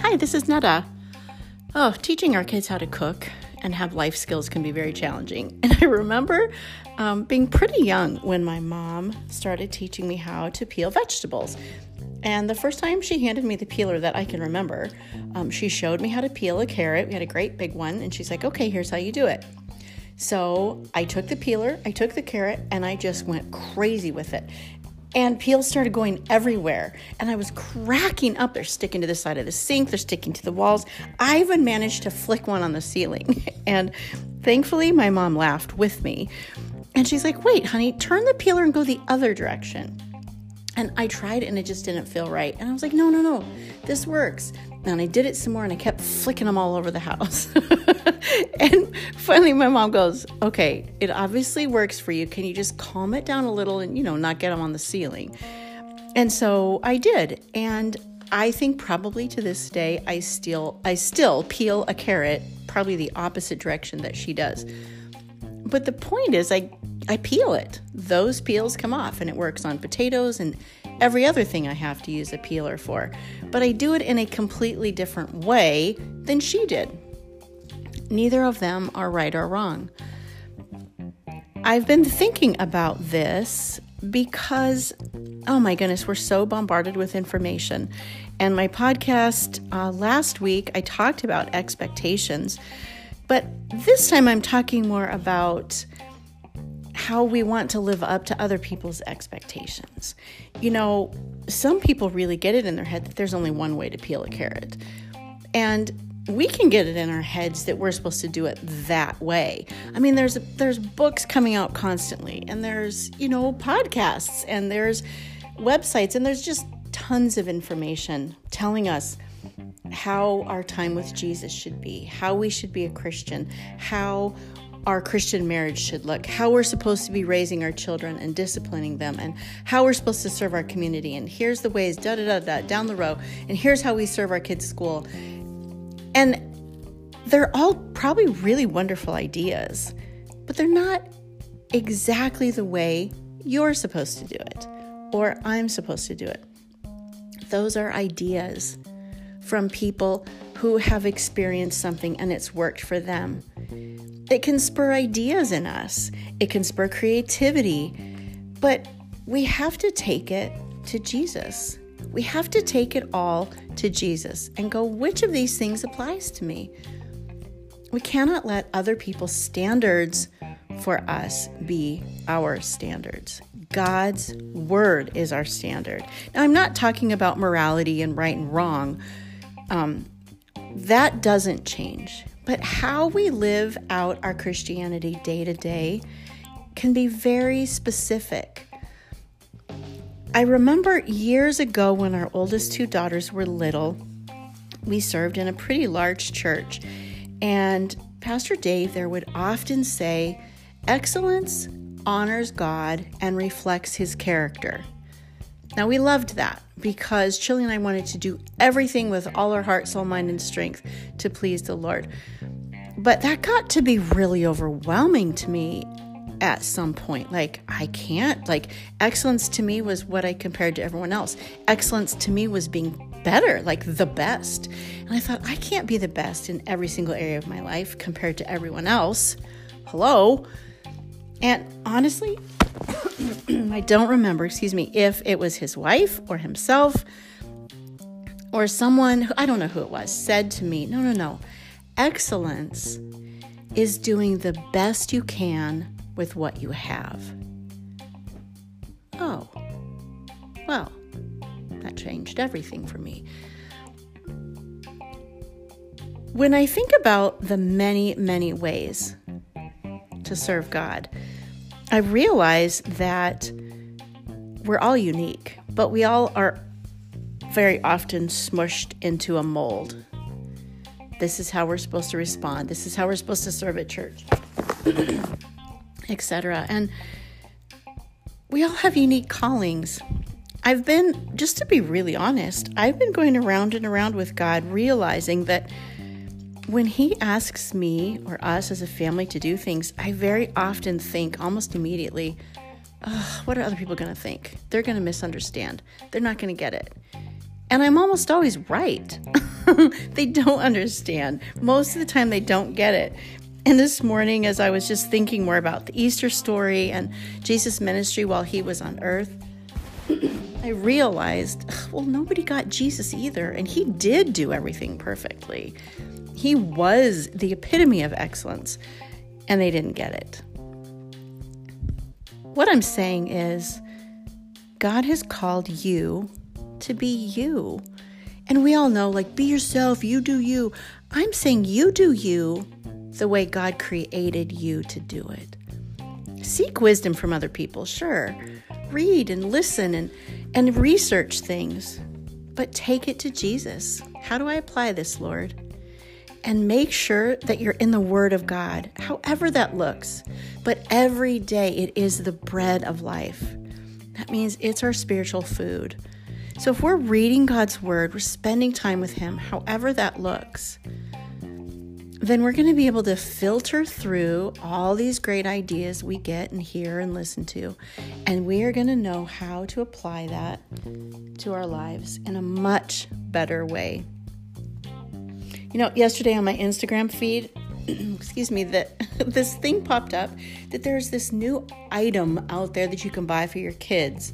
Hi, this is Netta. Oh, teaching our kids how to cook and have life skills can be very challenging. And I remember um, being pretty young when my mom started teaching me how to peel vegetables. And the first time she handed me the peeler that I can remember, um, she showed me how to peel a carrot. We had a great big one, and she's like, okay, here's how you do it. So I took the peeler, I took the carrot, and I just went crazy with it. And peels started going everywhere. And I was cracking up. They're sticking to the side of the sink, they're sticking to the walls. I even managed to flick one on the ceiling. and thankfully, my mom laughed with me. And she's like, wait, honey, turn the peeler and go the other direction. And I tried and it just didn't feel right. And I was like, no, no, no, this works. And I did it some more and I kept flicking them all over the house. finally, my mom goes, okay, it obviously works for you. Can you just calm it down a little and, you know, not get them on the ceiling? And so I did. And I think probably to this day, I still, I still peel a carrot probably the opposite direction that she does. But the point is, I I peel it. Those peels come off, and it works on potatoes and every other thing I have to use a peeler for. But I do it in a completely different way than she did. Neither of them are right or wrong. I've been thinking about this because, oh my goodness, we're so bombarded with information. And my podcast uh, last week, I talked about expectations, but this time I'm talking more about how we want to live up to other people's expectations. You know, some people really get it in their head that there's only one way to peel a carrot. And we can get it in our heads that we're supposed to do it that way. I mean, there's there's books coming out constantly, and there's you know podcasts, and there's websites, and there's just tons of information telling us how our time with Jesus should be, how we should be a Christian, how our Christian marriage should look, how we're supposed to be raising our children and disciplining them, and how we're supposed to serve our community. And here's the ways, da da da da, down the row. And here's how we serve our kids' school. And they're all probably really wonderful ideas, but they're not exactly the way you're supposed to do it or I'm supposed to do it. Those are ideas from people who have experienced something and it's worked for them. It can spur ideas in us, it can spur creativity, but we have to take it to Jesus. We have to take it all to Jesus and go, which of these things applies to me? We cannot let other people's standards for us be our standards. God's word is our standard. Now, I'm not talking about morality and right and wrong. Um, that doesn't change. But how we live out our Christianity day to day can be very specific. I remember years ago when our oldest two daughters were little, we served in a pretty large church. And Pastor Dave there would often say, Excellence honors God and reflects his character. Now, we loved that because Chili and I wanted to do everything with all our heart, soul, mind, and strength to please the Lord. But that got to be really overwhelming to me at some point. Like, I can't. Like, excellence to me was what I compared to everyone else. Excellence to me was being better, like the best. And I thought, I can't be the best in every single area of my life compared to everyone else. Hello? And honestly, I don't remember, excuse me, if it was his wife or himself or someone, I don't know who it was, said to me, no, no, no. Excellence is doing the best you can with what you have. Oh, well, that changed everything for me. When I think about the many, many ways to serve God, I realize that we're all unique, but we all are very often smushed into a mold. This is how we're supposed to respond. This is how we're supposed to serve at church, etc. And we all have unique callings. I've been, just to be really honest, I've been going around and around with God, realizing that when He asks me or us as a family to do things, I very often think almost immediately, what are other people going to think? They're going to misunderstand. They're not going to get it. And I'm almost always right. they don't understand. Most of the time, they don't get it. And this morning, as I was just thinking more about the Easter story and Jesus' ministry while he was on earth, I realized, well, nobody got Jesus either. And he did do everything perfectly. He was the epitome of excellence, and they didn't get it. What I'm saying is, God has called you to be you. And we all know, like, be yourself, you do you. I'm saying you do you the way God created you to do it. Seek wisdom from other people, sure. Read and listen and, and research things, but take it to Jesus. How do I apply this, Lord? And make sure that you're in the Word of God, however that looks. But every day it is the bread of life. That means it's our spiritual food. So if we're reading God's Word, we're spending time with Him, however that looks, then we're going to be able to filter through all these great ideas we get and hear and listen to. And we are going to know how to apply that to our lives in a much better way. You know, yesterday on my Instagram feed, excuse me, that this thing popped up that there's this new item out there that you can buy for your kids.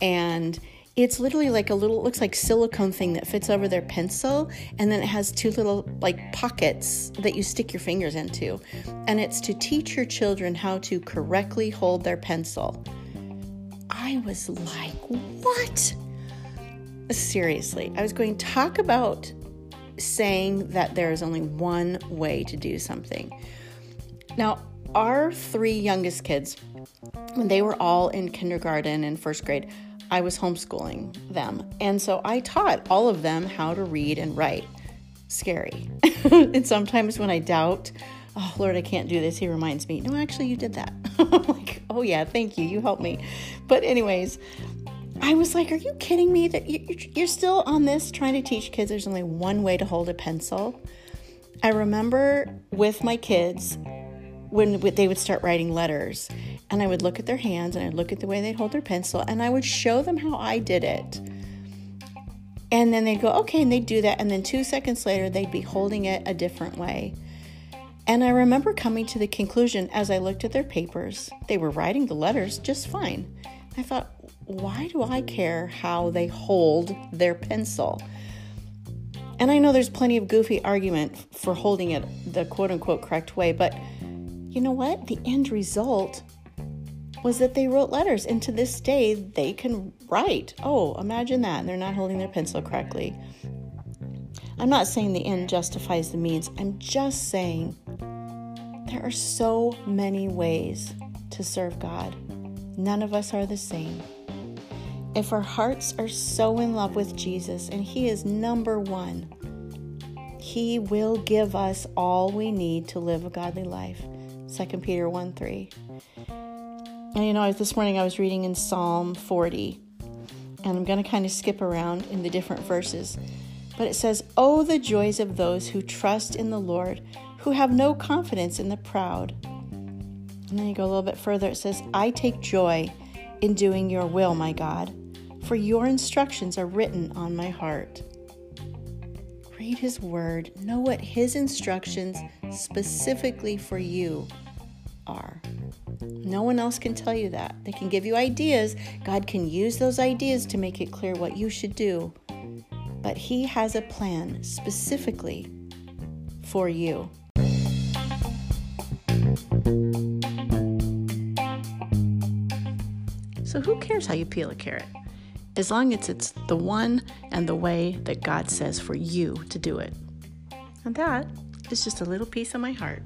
And it's literally like a little looks like silicone thing that fits over their pencil and then it has two little like pockets that you stick your fingers into. And it's to teach your children how to correctly hold their pencil. I was like what? Seriously i was going to talk about saying that there is only one way to do something. Now our three youngest kids when they were all in kindergarten and first grade I was homeschooling them. And so I taught all of them how to read and write. Scary. and sometimes when I doubt, oh, Lord, I can't do this, He reminds me, no, actually, you did that. I'm like, oh, yeah, thank you. You helped me. But, anyways, I was like, are you kidding me that you're still on this trying to teach kids there's only one way to hold a pencil? I remember with my kids when they would start writing letters and I would look at their hands and I'd look at the way they'd hold their pencil and I would show them how I did it. And then they'd go, okay, and they'd do that. And then two seconds later, they'd be holding it a different way. And I remember coming to the conclusion as I looked at their papers, they were writing the letters just fine. I thought, why do I care how they hold their pencil? And I know there's plenty of goofy argument for holding it the quote unquote correct way, but you know what? The end result was that they wrote letters, and to this day, they can write. Oh, imagine that. And they're not holding their pencil correctly. I'm not saying the end justifies the means, I'm just saying there are so many ways to serve God. None of us are the same. If our hearts are so in love with Jesus and He is number one, He will give us all we need to live a godly life. 2 Peter 1 3. And you know, this morning I was reading in Psalm 40, and I'm going to kind of skip around in the different verses. But it says, Oh, the joys of those who trust in the Lord, who have no confidence in the proud. And then you go a little bit further, it says, I take joy in doing your will, my God, for your instructions are written on my heart. Read his word, know what his instructions specifically for you are. No one else can tell you that. They can give you ideas. God can use those ideas to make it clear what you should do. But He has a plan specifically for you. So, who cares how you peel a carrot? As long as it's the one and the way that God says for you to do it. And that is just a little piece of my heart.